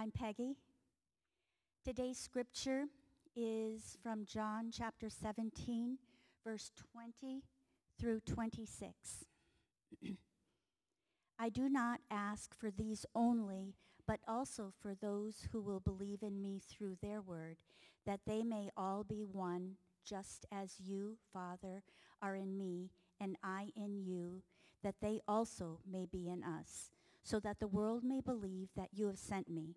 I'm Peggy. Today's scripture is from John chapter 17, verse 20 through 26. I do not ask for these only, but also for those who will believe in me through their word, that they may all be one, just as you, Father, are in me, and I in you, that they also may be in us, so that the world may believe that you have sent me.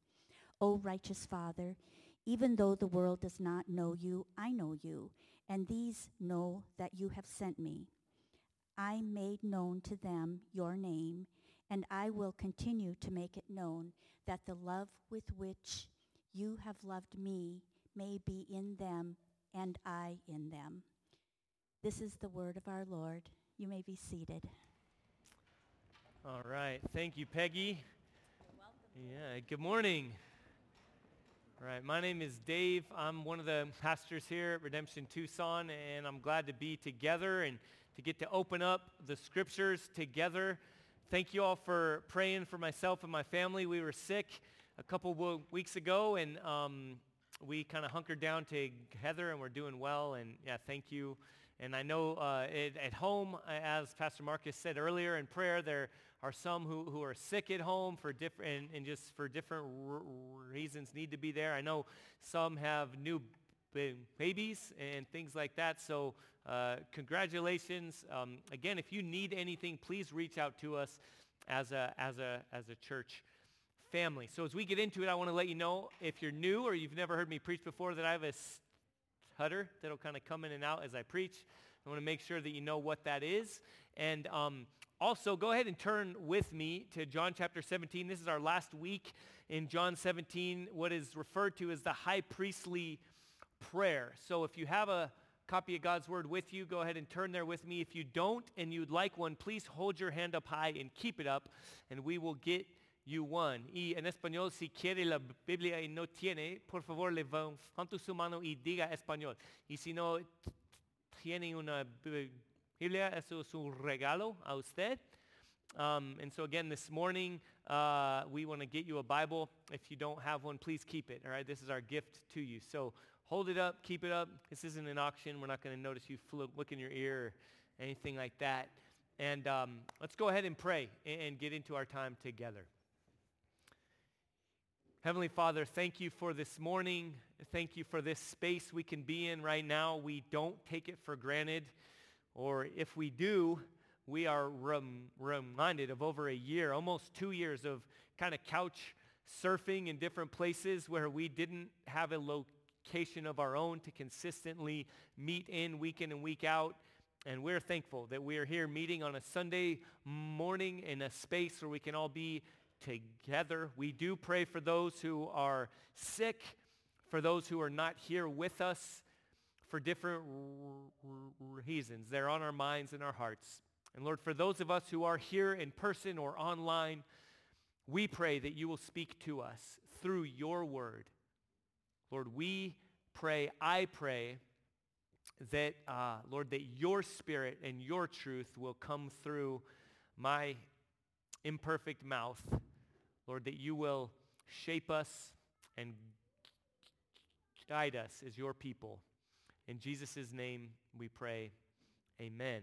O righteous Father, even though the world does not know you, I know you, and these know that you have sent me. I made known to them your name, and I will continue to make it known that the love with which you have loved me may be in them and I in them. This is the word of our Lord. You may be seated. All right. Thank you, Peggy. Yeah, good morning. All right, my name is Dave. I'm one of the pastors here at Redemption Tucson, and I'm glad to be together and to get to open up the scriptures together. Thank you all for praying for myself and my family. We were sick a couple weeks ago, and um, we kind of hunkered down together and we're doing well. And yeah, thank you. And I know uh, it, at home, as Pastor Marcus said earlier in prayer, there are some who, who are sick at home for different and, and just for different r- reasons need to be there. I know some have new babies and things like that. So uh, congratulations. Um, again, if you need anything, please reach out to us as a, as a, as a church family. So as we get into it, I want to let you know if you're new or you've never heard me preach before that I have a stutter that'll kind of come in and out as I preach. I want to make sure that you know what that is. And um, also, go ahead and turn with me to John chapter 17. This is our last week in John 17, what is referred to as the high priestly prayer. So if you have a copy of God's word with you, go ahead and turn there with me. If you don't and you'd like one, please hold your hand up high and keep it up, and we will get you one. Y en español, si quiere la Biblia y no tiene, por favor, levante su mano y diga español. Y si no tiene una Biblia, es un regalo a usted. Um, and so again, this morning, uh, we want to get you a Bible. If you don't have one, please keep it. All right, this is our gift to you. So hold it up, keep it up. This isn't an auction. We're not going to notice you look in your ear or anything like that. And um, let's go ahead and pray and get into our time together. Heavenly Father, thank you for this morning. Thank you for this space we can be in right now. We don't take it for granted, or if we do, we are rem- reminded of over a year, almost two years of kind of couch surfing in different places where we didn't have a location of our own to consistently meet in week in and week out. And we're thankful that we are here meeting on a Sunday morning in a space where we can all be together. We do pray for those who are sick, for those who are not here with us for different reasons. They're on our minds and our hearts. And Lord, for those of us who are here in person or online, we pray that you will speak to us through your word. Lord, we pray, I pray that, uh, Lord, that your spirit and your truth will come through my imperfect mouth Lord, that you will shape us and guide us as your people. In Jesus' name we pray. Amen.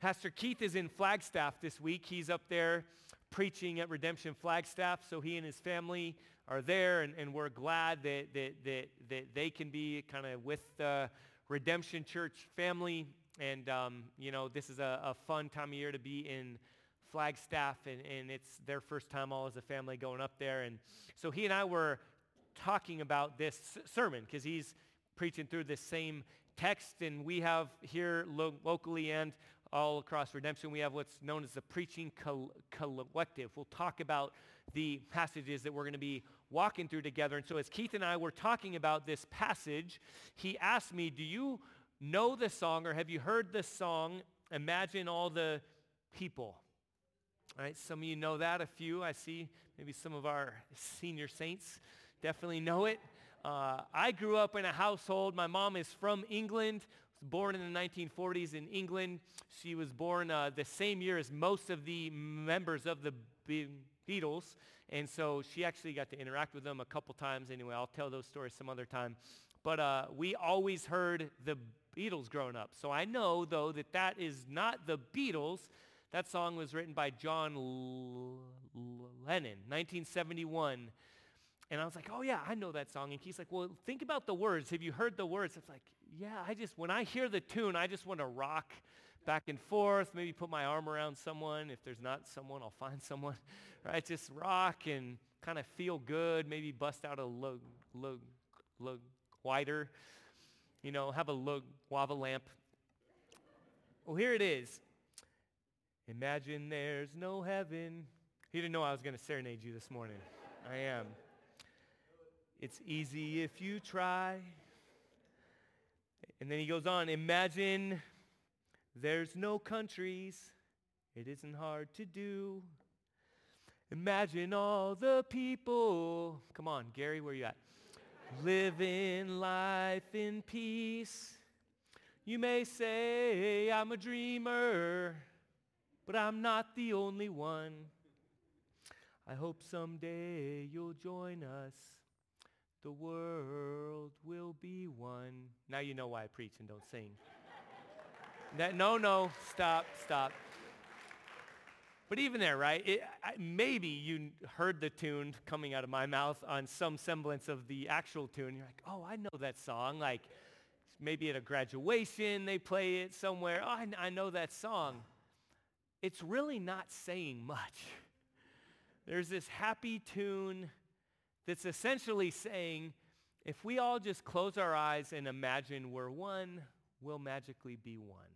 Pastor Keith is in Flagstaff this week. He's up there preaching at Redemption Flagstaff, so he and his family are there, and, and we're glad that, that, that, that they can be kind of with the Redemption Church family. And, um, you know, this is a, a fun time of year to be in Flagstaff, and, and it's their first time all as a family going up there. And so he and I were talking about this sermon because he's preaching through this same text, and we have here lo- locally and all across Redemption, we have what's known as the Preaching Collective. We'll talk about the passages that we're going to be walking through together. And so as Keith and I were talking about this passage, he asked me, do you know the song or have you heard the song, Imagine All the People? All right, some of you know that, a few. I see maybe some of our senior saints definitely know it. Uh, I grew up in a household. My mom is from England, born in the 1940s in England. She was born uh, the same year as most of the members of the Beatles. And so she actually got to interact with them a couple times. Anyway, I'll tell those stories some other time. But uh, we always heard the Beatles growing up. So I know, though, that that is not the Beatles. That song was written by John Lennon, 1971. And I was like, oh yeah, I know that song. And he's like, well, think about the words. Have you heard the words? It's like, yeah, I just, when I hear the tune, I just want to rock back and forth, maybe put my arm around someone. If there's not someone, I'll find someone, right? Just rock and kind of feel good, maybe bust out a look, look, look wider, you know, have a look, lava lamp. Well, here it is. Imagine there's no heaven. He didn't know I was going to serenade you this morning. I am. It's easy if you try. And then he goes on, imagine there's no countries. It isn't hard to do. Imagine all the people. Come on, Gary, where you at? Living life in peace. You may say I'm a dreamer, but I'm not the only one. I hope someday you'll join us the world will be one. Now you know why I preach and don't sing. that, no, no, stop, stop. But even there, right, it, I, maybe you heard the tune coming out of my mouth on some semblance of the actual tune. You're like, oh, I know that song. Like maybe at a graduation they play it somewhere. Oh, I, I know that song. It's really not saying much. There's this happy tune that's essentially saying if we all just close our eyes and imagine we're one, we'll magically be one.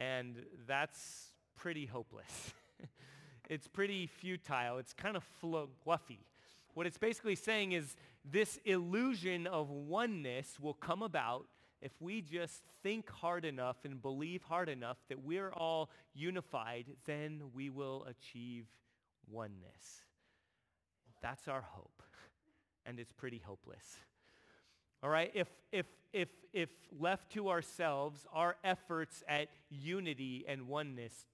And that's pretty hopeless. it's pretty futile. It's kind of fluffy. What it's basically saying is this illusion of oneness will come about if we just think hard enough and believe hard enough that we're all unified, then we will achieve oneness. That's our hope. And it's pretty hopeless. All right, if, if, if, if left to ourselves, our efforts at unity and oneness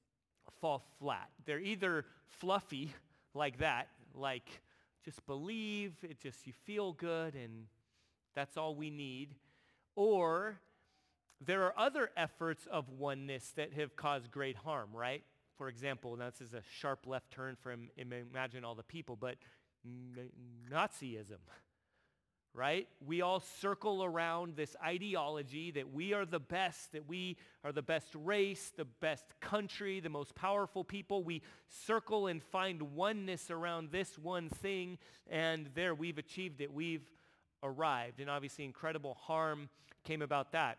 fall flat. They're either fluffy like that, like just believe, it just you feel good and that's all we need, or there are other efforts of oneness that have caused great harm, right? For example, now this is a sharp left turn from imagine all the people, but Nazism, right? We all circle around this ideology that we are the best, that we are the best race, the best country, the most powerful people. We circle and find oneness around this one thing, and there we've achieved it. We've arrived. And obviously incredible harm came about that,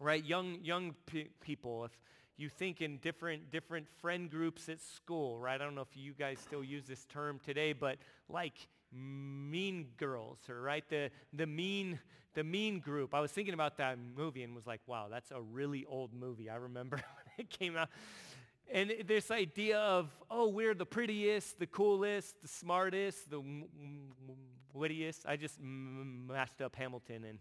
right? Young, young pe- people, if you think in different different friend groups at school, right? I don't know if you guys still use this term today, but like mean girls, or right? The the mean the mean group. I was thinking about that movie and was like, wow, that's a really old movie. I remember when it came out. And this idea of, oh, we're the prettiest, the coolest, the smartest, the wittiest. I just mashed up Hamilton and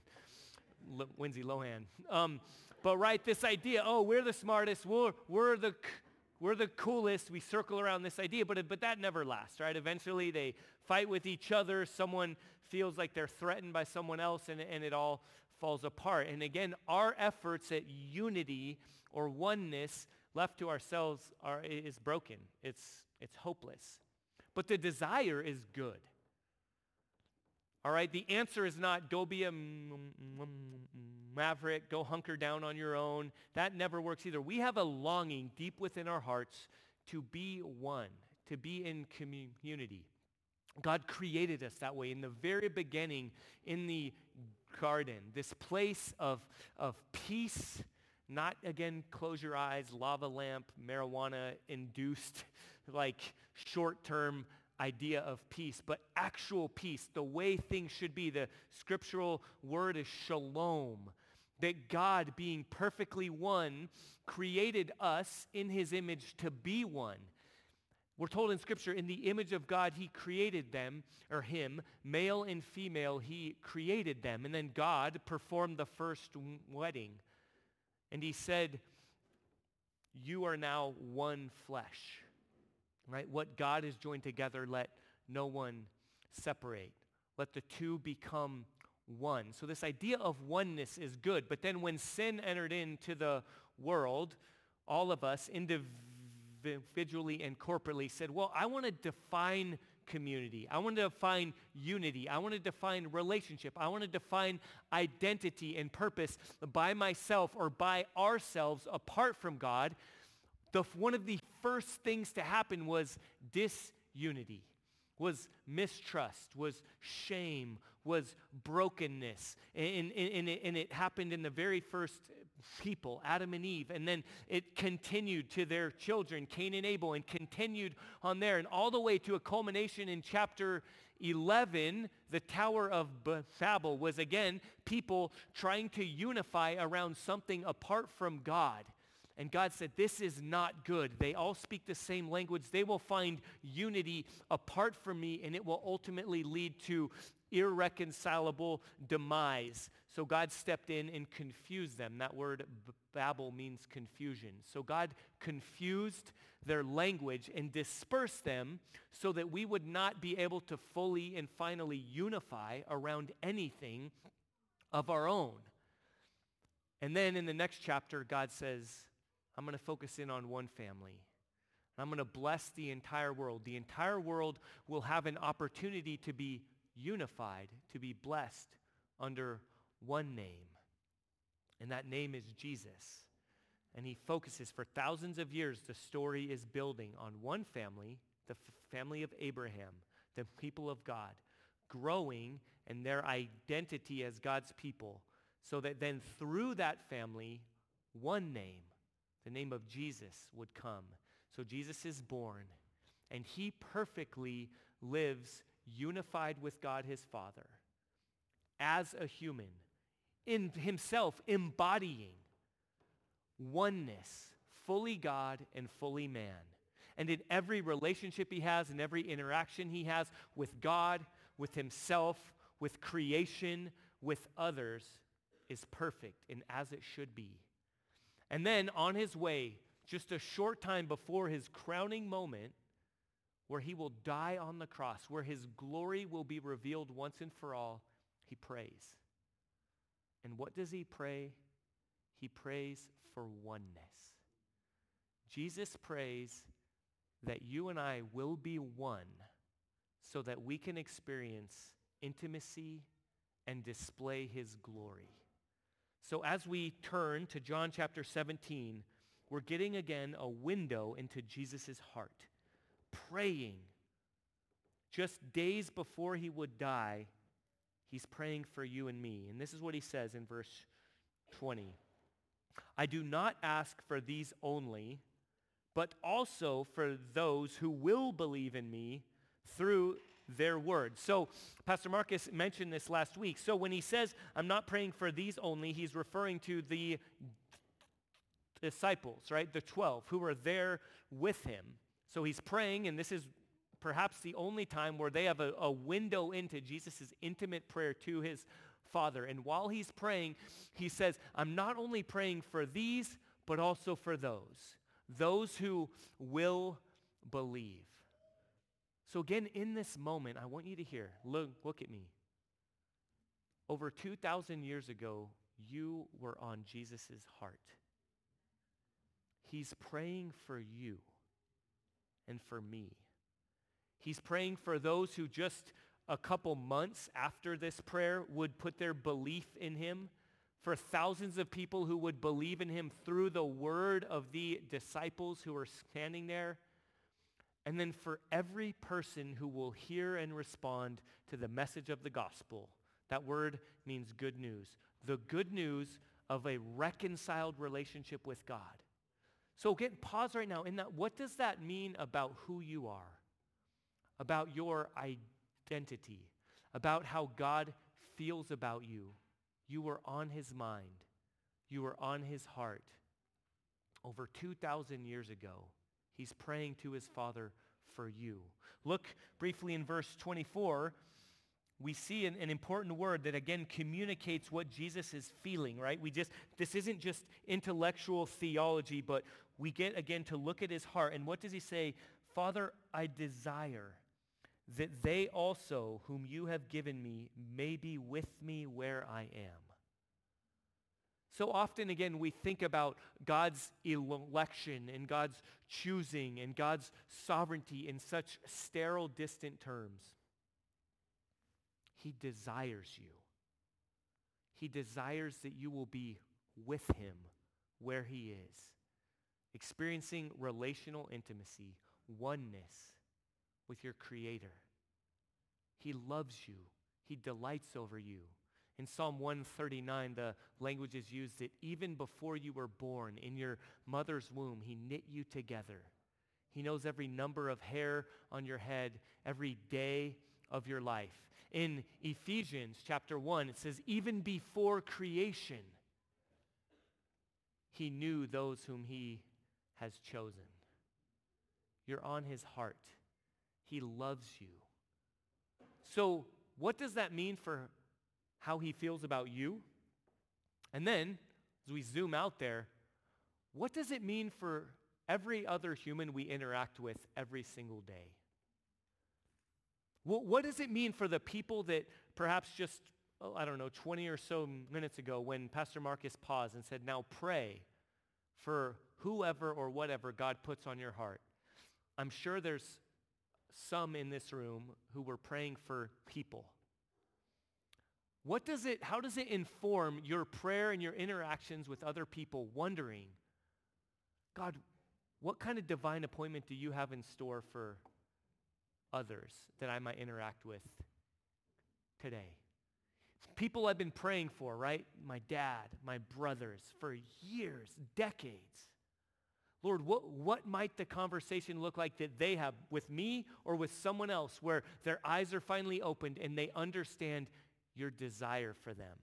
L- Lindsay Lohan. Um, but right, this idea, oh, we're the smartest, we're, we're, the, we're the coolest, we circle around this idea, but, but that never lasts, right? Eventually they fight with each other, someone feels like they're threatened by someone else, and, and it all falls apart. And again, our efforts at unity or oneness left to ourselves are, is broken. It's, it's hopeless. But the desire is good. All right, the answer is not go be a maverick, go hunker down on your own. That never works either. We have a longing deep within our hearts to be one, to be in community. God created us that way in the very beginning in the garden, this place of, of peace not again close your eyes, lava lamp, marijuana induced, like short-term idea of peace, but actual peace, the way things should be. The scriptural word is shalom, that God being perfectly one created us in his image to be one. We're told in Scripture, in the image of God, he created them, or him, male and female, he created them. And then God performed the first wedding. And he said, you are now one flesh. Right? What God has joined together, let no one separate. Let the two become one. So this idea of oneness is good. But then when sin entered into the world, all of us individually and corporately said, well, I want to define community. I want to define unity. I want to define relationship. I want to define identity and purpose by myself or by ourselves apart from God. The, one of the first things to happen was disunity was mistrust, was shame, was brokenness. And, and, and, it, happened in the very first people, Adam and Eve. And then it continued to their children, Cain and Abel, and continued on there. And all the way to a culmination in chapter 11, the Tower of Babel was again people trying to unify around something apart from God. And God said, this is not good. They all speak the same language. They will find unity apart from me, and it will ultimately lead to irreconcilable demise. So God stepped in and confused them. That word Babel means confusion. So God confused their language and dispersed them so that we would not be able to fully and finally unify around anything of our own. And then in the next chapter, God says, I'm going to focus in on one family. I'm going to bless the entire world. The entire world will have an opportunity to be unified, to be blessed under one name. And that name is Jesus. And he focuses for thousands of years, the story is building on one family, the f- family of Abraham, the people of God, growing in their identity as God's people, so that then through that family, one name, the name of Jesus would come. So Jesus is born, and he perfectly lives unified with God his Father as a human, in himself embodying oneness, fully God and fully man. And in every relationship he has, in every interaction he has with God, with himself, with creation, with others, is perfect and as it should be. And then on his way, just a short time before his crowning moment, where he will die on the cross, where his glory will be revealed once and for all, he prays. And what does he pray? He prays for oneness. Jesus prays that you and I will be one so that we can experience intimacy and display his glory. So as we turn to John chapter 17, we're getting again a window into Jesus' heart. Praying. Just days before he would die, he's praying for you and me. And this is what he says in verse 20. I do not ask for these only, but also for those who will believe in me through their word. So Pastor Marcus mentioned this last week. So when he says, I'm not praying for these only, he's referring to the disciples, right? The 12 who were there with him. So he's praying, and this is perhaps the only time where they have a, a window into Jesus' intimate prayer to his Father. And while he's praying, he says, I'm not only praying for these, but also for those, those who will believe. So again, in this moment, I want you to hear, look, look at me. Over 2,000 years ago, you were on Jesus' heart. He's praying for you and for me. He's praying for those who just a couple months after this prayer would put their belief in him, for thousands of people who would believe in him through the word of the disciples who were standing there, and then for every person who will hear and respond to the message of the gospel. That word means good news. The good news of a reconciled relationship with God. So get pause right now in that what does that mean about who you are? About your identity, about how God feels about you. You were on his mind. You were on his heart. Over 2,000 years ago, he's praying to his Father for you. Look briefly in verse 24 we see an, an, important word that again communicates what Jesus is feeling, right? We just, this isn't just intellectual theology, but we get again to look at his heart. And what does he say? Father, I desire that they also, whom you have given me, may be with me where I am. So often, again, we think about God's election and God's choosing and God's sovereignty in such sterile, distant terms. He desires you. He desires that you will be with him where he is, experiencing relational intimacy, oneness with your Creator. He loves you. He delights over you. In Psalm 139, the language is used that even before you were born in your mother's womb, he knit you together. He knows every number of hair on your head, every day of your life. In Ephesians chapter 1, it says, even before creation, he knew those whom he has chosen. You're on his heart. He loves you. So what does that mean for how he feels about you? And then, as we zoom out there, what does it mean for every other human we interact with every single day? What, what does it mean for the people that perhaps just, oh, I don't know, 20 or so minutes ago when Pastor Marcus paused and said, now pray for whoever or whatever God puts on your heart. I'm sure there's some in this room who were praying for people. What does it, how does it inform your prayer and your interactions with other people wondering, God, what kind of divine appointment do you have in store for others that I might interact with today. People I've been praying for, right? My dad, my brothers, for years, decades. Lord, what, what might the conversation look like that they have with me or with someone else where their eyes are finally opened and they understand your desire for them,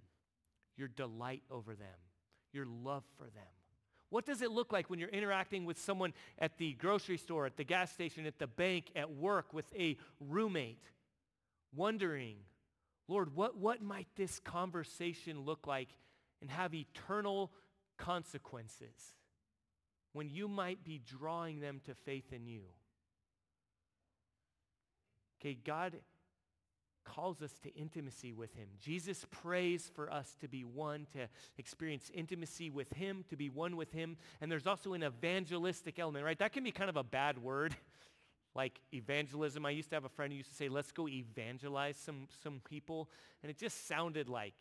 your delight over them, your love for them? What does it look like when you're interacting with someone at the grocery store, at the gas station, at the bank, at work, with a roommate, wondering, Lord, what, what might this conversation look like and have eternal consequences when you might be drawing them to faith in you? Okay, God calls us to intimacy with him. Jesus prays for us to be one, to experience intimacy with him, to be one with him. And there's also an evangelistic element, right? That can be kind of a bad word, like evangelism. I used to have a friend who used to say, let's go evangelize some, some people. And it just sounded like,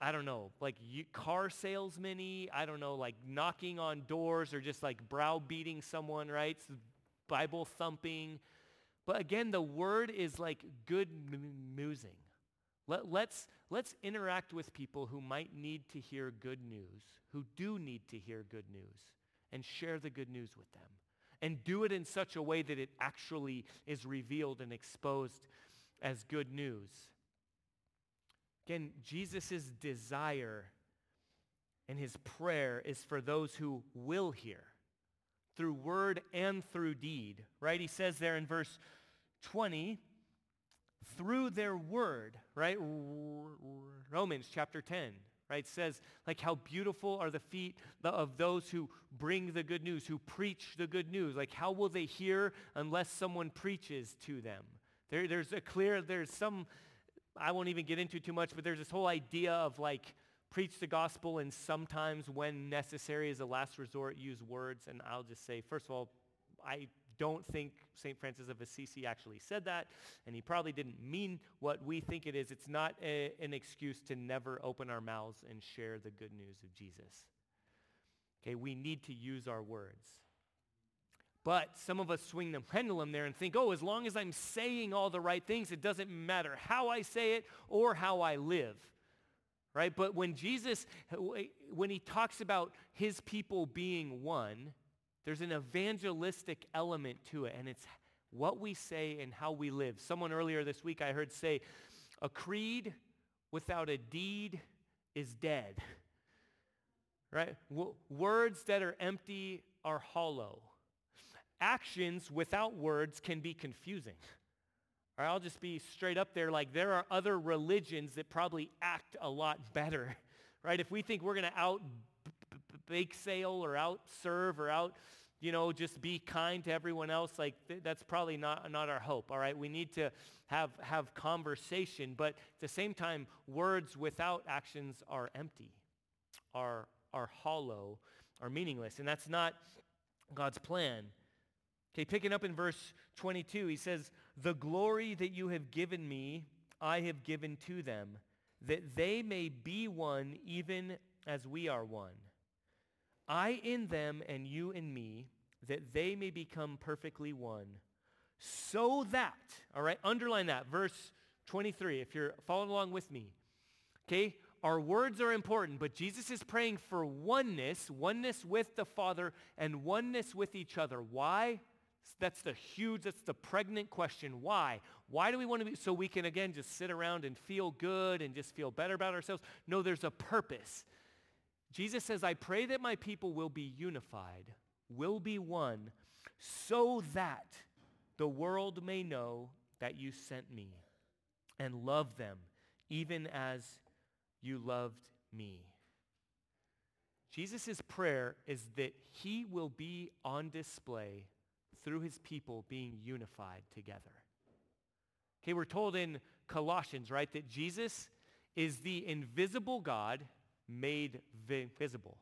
I don't know, like car salesman I don't know, like knocking on doors or just like browbeating someone, right? Bible thumping. But again, the word is like good musing. Let, let's, let's interact with people who might need to hear good news, who do need to hear good news, and share the good news with them. And do it in such a way that it actually is revealed and exposed as good news. Again, Jesus' desire and his prayer is for those who will hear through word and through deed, right? He says there in verse 20, through their word, right? Romans chapter 10, right? Says like how beautiful are the feet of those who bring the good news, who preach the good news. Like how will they hear unless someone preaches to them? There, there's a clear, there's some, I won't even get into too much, but there's this whole idea of like preach the gospel and sometimes when necessary as a last resort use words. And I'll just say, first of all, I don't think St. Francis of Assisi actually said that, and he probably didn't mean what we think it is. It's not a, an excuse to never open our mouths and share the good news of Jesus. Okay, we need to use our words. But some of us swing the pendulum there and think, oh, as long as I'm saying all the right things, it doesn't matter how I say it or how I live right? But when Jesus, when he talks about his people being one, there's an evangelistic element to it, and it's what we say and how we live. Someone earlier this week I heard say, a creed without a deed is dead. Right? W- words that are empty are hollow. Actions without words can be confusing. Or I'll just be straight up there like there are other religions that probably act a lot better. Right? If we think we're going to out bake sale or out serve or out you know, just be kind to everyone else, like th- that's probably not, not our hope, all right? We need to have, have conversation, but at the same time, words without actions are empty, are, are hollow, are meaningless, and that's not God's plan. Okay, picking up in verse 22, he says, The glory that you have given me, I have given to them, that they may be one even as we are one. I in them and you in me, that they may become perfectly one, so that, all right, underline that, verse 23, if you're following along with me. Okay, our words are important, but Jesus is praying for oneness, oneness with the Father and oneness with each other. Why? That's the huge, that's the pregnant question. Why? Why do we want to be, so we can again just sit around and feel good and just feel better about ourselves? No, there's a purpose. Jesus says, I pray that my people will be unified will be one so that the world may know that you sent me and love them even as you loved me. Jesus' prayer is that he will be on display through his people being unified together. Okay, we're told in Colossians, right, that Jesus is the invisible God made visible.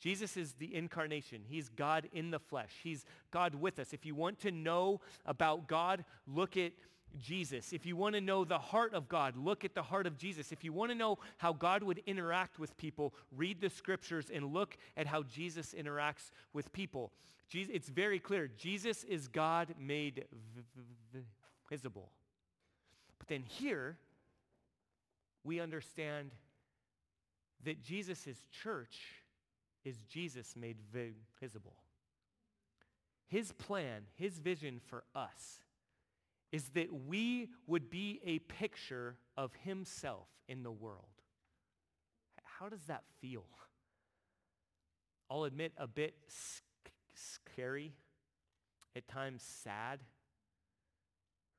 Jesus is the incarnation. He's God in the flesh. He's God with us. If you want to know about God, look at Jesus. If you want to know the heart of God, look at the heart of Jesus. If you want to know how God would interact with people, read the scriptures and look at how Jesus interacts with people. It's very clear. Jesus is God made visible. But then here, we understand that Jesus' church is Jesus made visible. His plan, his vision for us is that we would be a picture of himself in the world. How does that feel? I'll admit a bit scary, at times sad,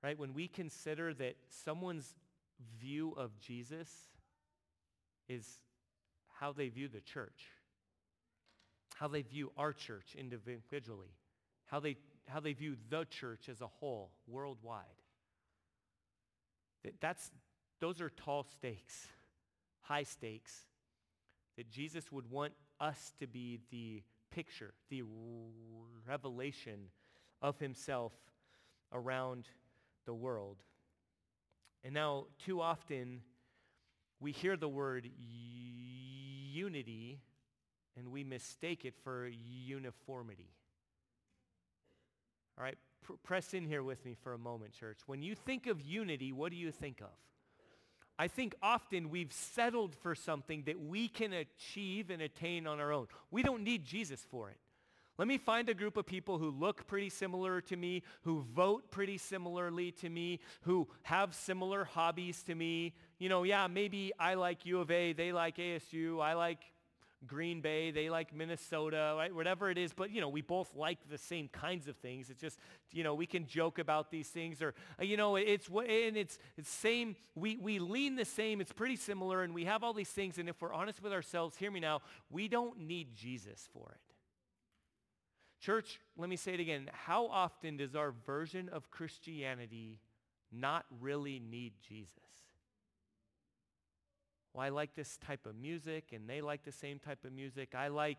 right? When we consider that someone's view of Jesus is how they view the church how they view our church individually, how they, how they view the church as a whole, worldwide. That's, those are tall stakes, high stakes, that Jesus would want us to be the picture, the revelation of himself around the world. And now, too often, we hear the word unity and we mistake it for uniformity. All right, pr- press in here with me for a moment, church. When you think of unity, what do you think of? I think often we've settled for something that we can achieve and attain on our own. We don't need Jesus for it. Let me find a group of people who look pretty similar to me, who vote pretty similarly to me, who have similar hobbies to me. You know, yeah, maybe I like U of A, they like ASU, I like Green Bay, they like Minnesota, right? Whatever it is, but you know, we both like the same kinds of things. It's just, you know, we can joke about these things or, uh, you know, it's, and it's, it's same, we, we lean the same, it's pretty similar and we have all these things and if we're honest with ourselves, hear me now, we don't need Jesus for it. Church, let me say it again. How often does our version of Christianity not really need Jesus? Well, I like this type of music and they like the same type of music. I like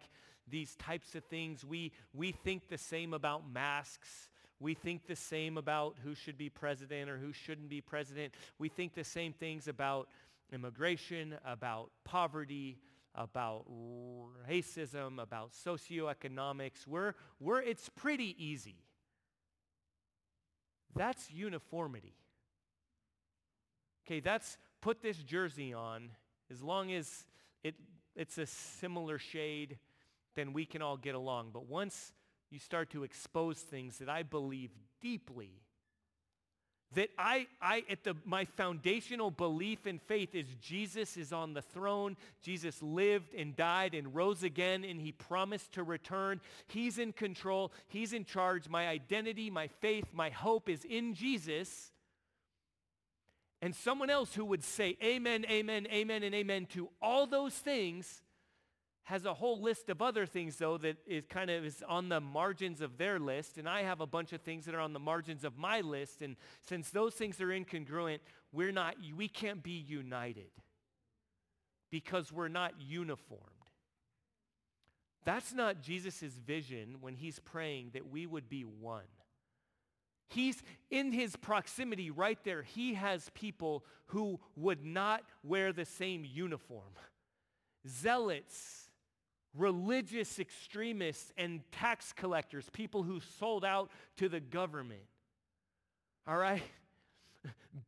these types of things. We, we think the same about masks. We think the same about who should be president or who shouldn't be president. We think the same things about immigration, about poverty, about racism, about socioeconomics. We're, we're, it's pretty easy. That's uniformity. Okay, that's put this jersey on As long as it, it's a similar shade, then we can all get along. But once you start to expose things that I believe deeply, that I, I at the, my foundational belief and faith is Jesus is on the throne. Jesus lived and died and rose again and he promised to return. He's in control. He's in charge. My identity, my faith, my hope is in Jesus. And someone else who would say amen, amen, amen, and amen to all those things has a whole list of other things though that is kind of is on the margins of their list. And i have a bunch of things that are on the margins of my list. And since those things are incongruent we're not we can't be united because we're not uniformed. That's not jesus' vision when he's praying that we would be one He's in his proximity right there. He has people who would not wear the same uniform. Zealots religious extremists and tax collectors, people who sold out to the government. All right?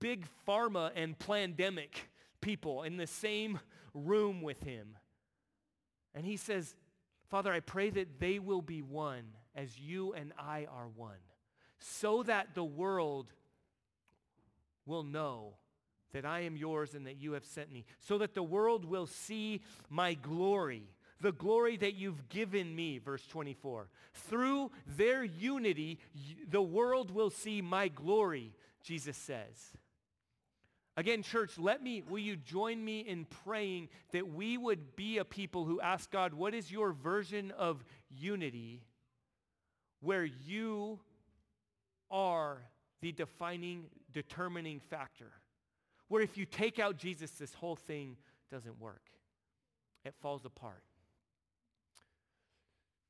Big pharma and pandemic people in the same room with him. And he says, Father, I pray that they will be one as you and I are one, so that the world will know that I am yours and that you have sent me, so that the world will see my glory the glory that you've given me, verse 24. Through their unity, the world will see my glory, Jesus says. Again, church, let me, will you join me in praying that we would be a people who ask God, what is your version of unity where you are the defining, determining factor? Where if you take out Jesus, this whole thing doesn't work. It falls apart.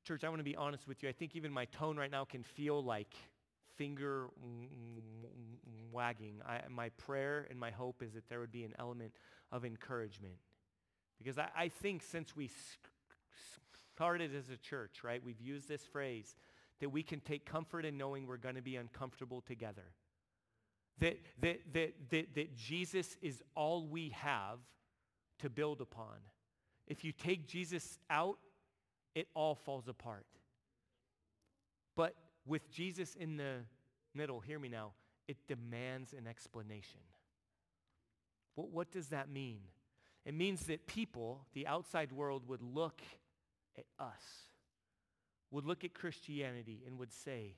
Church, I want to be honest with you. I think even my tone right now can feel like finger wagging. I, my prayer and my hope is that there would be an element of encouragement. Because I, I think since we started as a church, right, we've used this phrase that we can take comfort in knowing we're going to be uncomfortable together. That, that, that, that, that Jesus is all we have to build upon. If you take Jesus out, it all falls apart. But with Jesus in the middle, hear me now, it demands an explanation. What, what does that mean? It means that people, the outside world, would look at us, would look at Christianity and would say,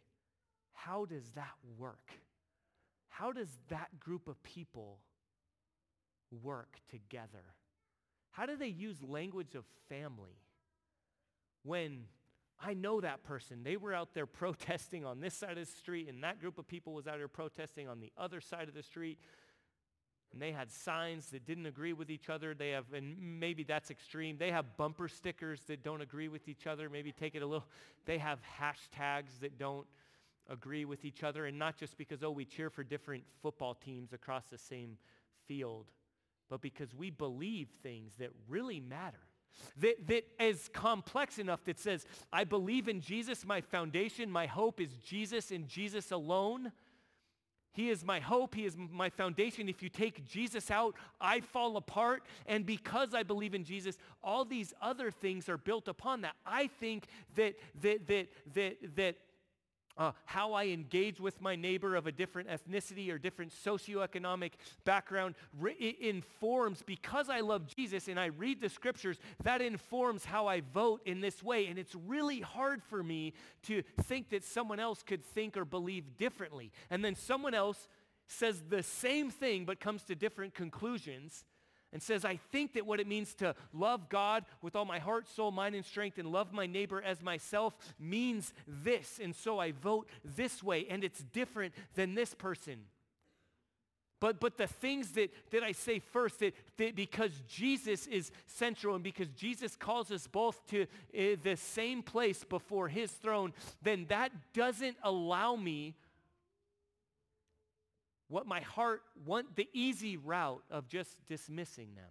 how does that work? How does that group of people work together? How do they use language of family? when I know that person. They were out there protesting on this side of the street, and that group of people was out there protesting on the other side of the street. And they had signs that didn't agree with each other. They have, and maybe that's extreme. They have bumper stickers that don't agree with each other. Maybe take it a little. They have hashtags that don't agree with each other. And not just because, oh, we cheer for different football teams across the same field, but because we believe things that really matter that, that is complex enough that says, I believe in Jesus, my foundation, my hope is Jesus and Jesus alone. He is my hope. He is my foundation. If you take Jesus out, I fall apart. And because I believe in Jesus, all these other things are built upon that. I think that, that, that, that, that uh, how I engage with my neighbor of a different ethnicity or different socioeconomic background re- informs, because I love Jesus and I read the scriptures, that informs how I vote in this way. And it's really hard for me to think that someone else could think or believe differently. And then someone else says the same thing but comes to different conclusions and says, I think that what it means to love God with all my heart, soul, mind, and strength and love my neighbor as myself means this. And so I vote this way, and it's different than this person. But, but the things that, that I say first, that, that because Jesus is central and because Jesus calls us both to uh, the same place before his throne, then that doesn't allow me what my heart want the easy route of just dismissing them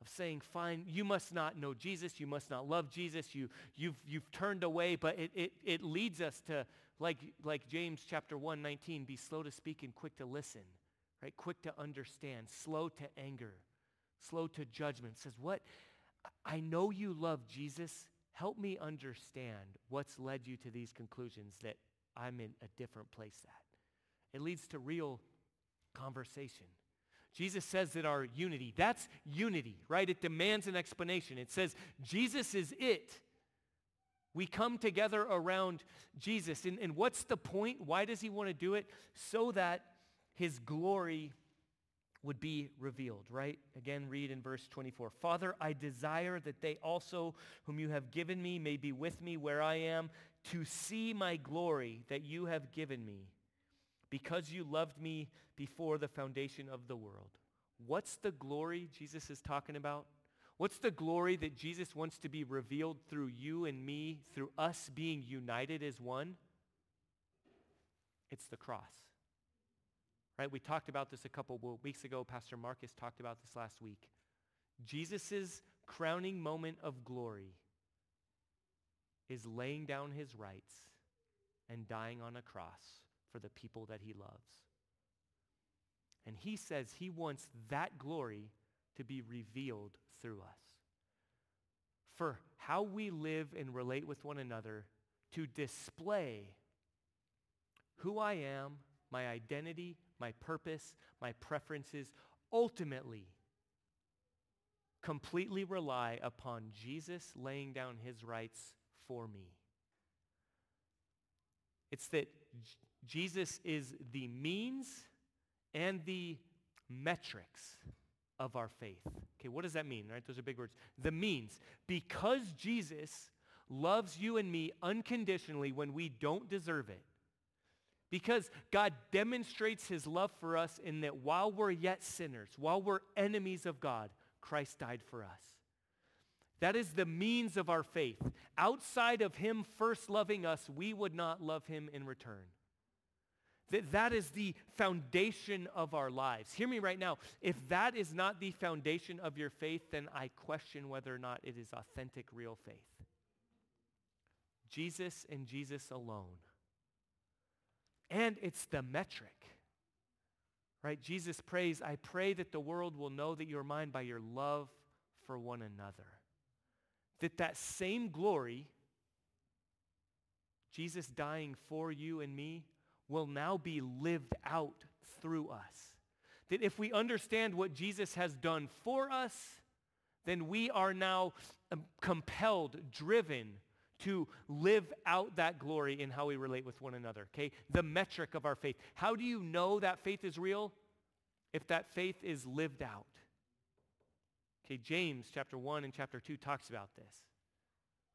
of saying fine you must not know jesus you must not love jesus you, you've, you've turned away but it, it, it leads us to like, like james chapter 1 19 be slow to speak and quick to listen right quick to understand slow to anger slow to judgment, says, What? I know you love Jesus. Help me understand what's led you to these conclusions that I'm in a different place at. It leads to real conversation. Jesus says that our unity, that's unity, right? It demands an explanation. It says Jesus is it. We come together around Jesus. And, and what's the point? Why does he want to do it? So that his glory would be revealed, right? Again, read in verse 24. Father, I desire that they also, whom you have given me, may be with me where I am, to see my glory that you have given me, because you loved me before the foundation of the world. What's the glory Jesus is talking about? What's the glory that Jesus wants to be revealed through you and me, through us being united as one? It's the cross. Right? We talked about this a couple weeks ago. Pastor Marcus talked about this last week. Jesus' crowning moment of glory is laying down his rights and dying on a cross for the people that he loves. And he says he wants that glory to be revealed through us. For how we live and relate with one another to display who I am, my identity, my purpose, my preferences, ultimately completely rely upon Jesus laying down his rights for me. It's that Jesus is the means and the metrics of our faith. Okay, what does that mean? Right? Those are big words. The means. Because Jesus loves you and me unconditionally when we don't deserve it. Because God demonstrates his love for us in that while we're yet sinners, while we're enemies of God, Christ died for us. That is the means of our faith. Outside of him first loving us, we would not love him in return. That, that is the foundation of our lives. Hear me right now. If that is not the foundation of your faith, then I question whether or not it is authentic, real faith. Jesus and Jesus alone. And it's the metric. Right? Jesus prays, I pray that the world will know that you're mine by your love for one another. That that same glory, Jesus dying for you and me, will now be lived out through us. That if we understand what Jesus has done for us, then we are now um, compelled, driven to live out that glory in how we relate with one another, okay? The metric of our faith. How do you know that faith is real? If that faith is lived out. Okay, James chapter 1 and chapter 2 talks about this.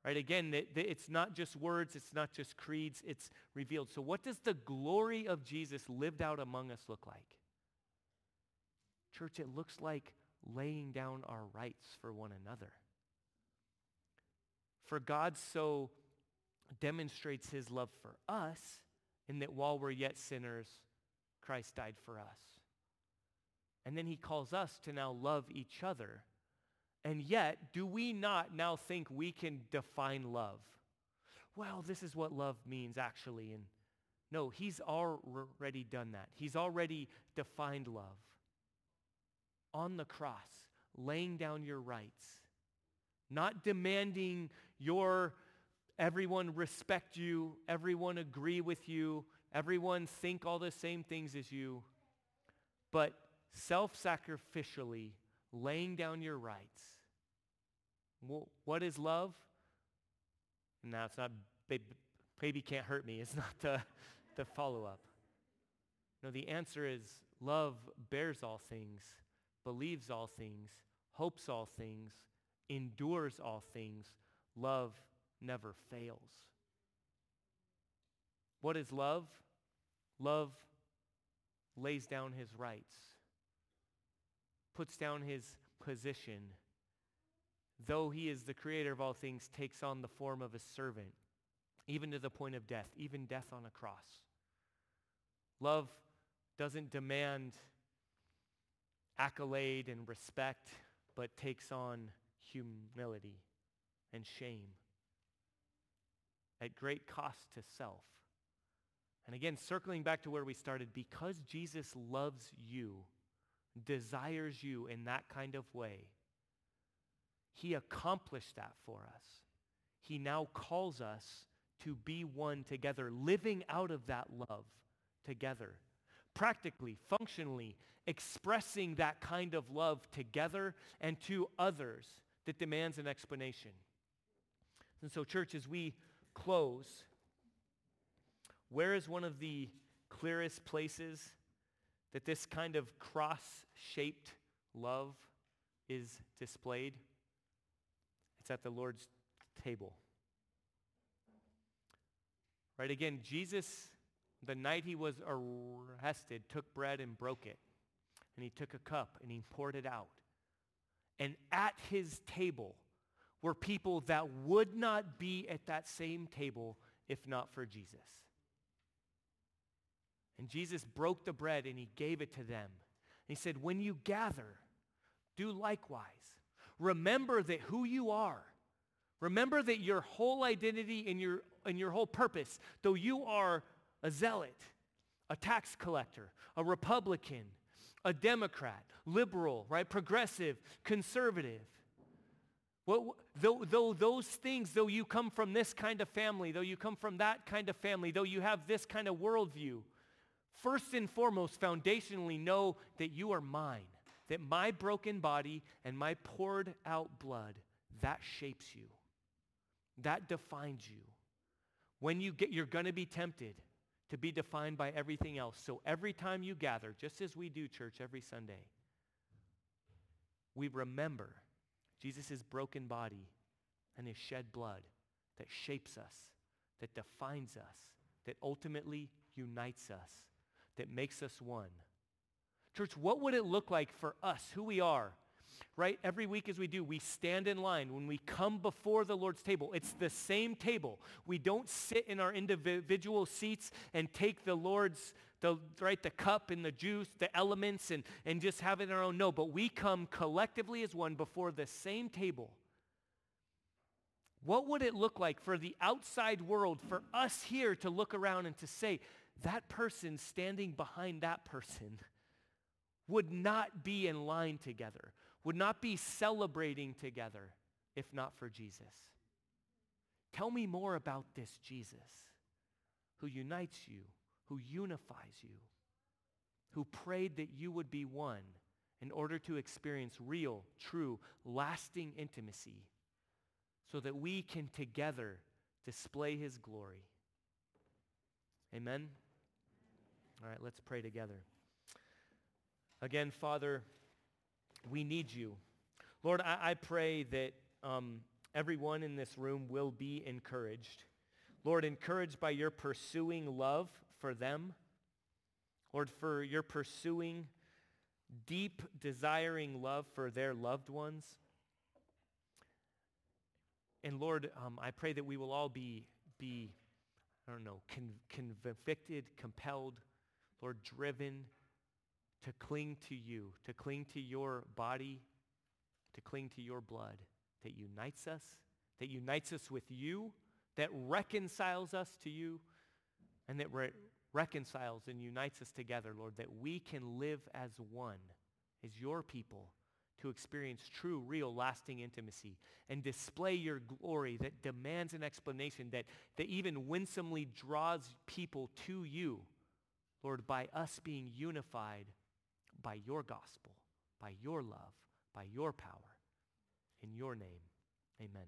Right? Again, it's not just words, it's not just creeds, it's revealed. So what does the glory of Jesus lived out among us look like? Church, it looks like laying down our rights for one another. For God so demonstrates his love for us in that while we're yet sinners, Christ died for us. And then he calls us to now love each other and yet, do we not now think we can define love? Well, this is what love means actually. And no, he's already done that. He's already defined love. On the cross, laying down your rights, not demanding your everyone respect you, everyone agree with you, everyone think all the same things as you, but self-sacrificially laying down your rights what is love? Now it's not baby, baby can't hurt me. It's not the, the follow-up. No, the answer is love bears all things, believes all things, hopes all things, endures all things. Love never fails. What is love? Love lays down his rights, puts down his position, though he is the creator of all things, takes on the form of a servant, even to the point of death, even death on a cross. Love doesn't demand accolade and respect, but takes on humility and shame at great cost to self. And again, circling back to where we started, because Jesus loves you, desires you in that kind of way. He accomplished that for us. He now calls us to be one together, living out of that love together. Practically, functionally, expressing that kind of love together and to others that demands an explanation. And so, church, as we close, where is one of the clearest places that this kind of cross-shaped love is displayed? It's at the Lord's table. Right? Again, Jesus, the night he was arrested, took bread and broke it. And he took a cup and he poured it out. And at his table were people that would not be at that same table if not for Jesus. And Jesus broke the bread and he gave it to them. And he said, when you gather, do likewise. Remember that who you are. Remember that your whole identity and your, and your whole purpose, though you are a zealot, a tax collector, a Republican, a Democrat, liberal, right, progressive, conservative. Well, though, though those things, though you come from this kind of family, though you come from that kind of family, though you have this kind of worldview, first and foremost, foundationally know that you are mine, that my broken body and my poured out blood, that shapes you. That defines you. When you get, you're going to be tempted to be defined by everything else. So every time you gather, just as we do church every Sunday, we remember Jesus' broken body and his shed blood that shapes us, that defines us, that ultimately unites us, that makes us one. Church, what would it look like for us, who we are, right? Every week as we do, we stand in line. When we come before the Lord's table, it's the same table. We don't sit in our individual seats and take the Lord's, the, right, the cup and the juice, the elements, and, and just have it in our own. No, but we come collectively as one before the same table. What would it look like for the outside world, for us here to look around and to say, that person standing behind that person would not be in line together, would not be celebrating together if not for Jesus. Tell me more about this Jesus who unites you, who unifies you, who prayed that you would be one in order to experience real, true, lasting intimacy so that we can together display his glory. Amen? All right, let's pray together. Again, Father, we need you. Lord, I, I pray that um, everyone in this room will be encouraged. Lord, encouraged by your pursuing love for them. Lord, for your pursuing deep, desiring love for their loved ones. And Lord, um, I pray that we will all be, be I don't know, con- convicted, compelled, Lord, driven to cling to you, to cling to your body, to cling to your blood that unites us, that unites us with you, that reconciles us to you, and that re- reconciles and unites us together, Lord, that we can live as one, as your people, to experience true, real, lasting intimacy and display your glory that demands an explanation, that, that even winsomely draws people to you, Lord, by us being unified by your gospel, by your love, by your power. In your name, amen.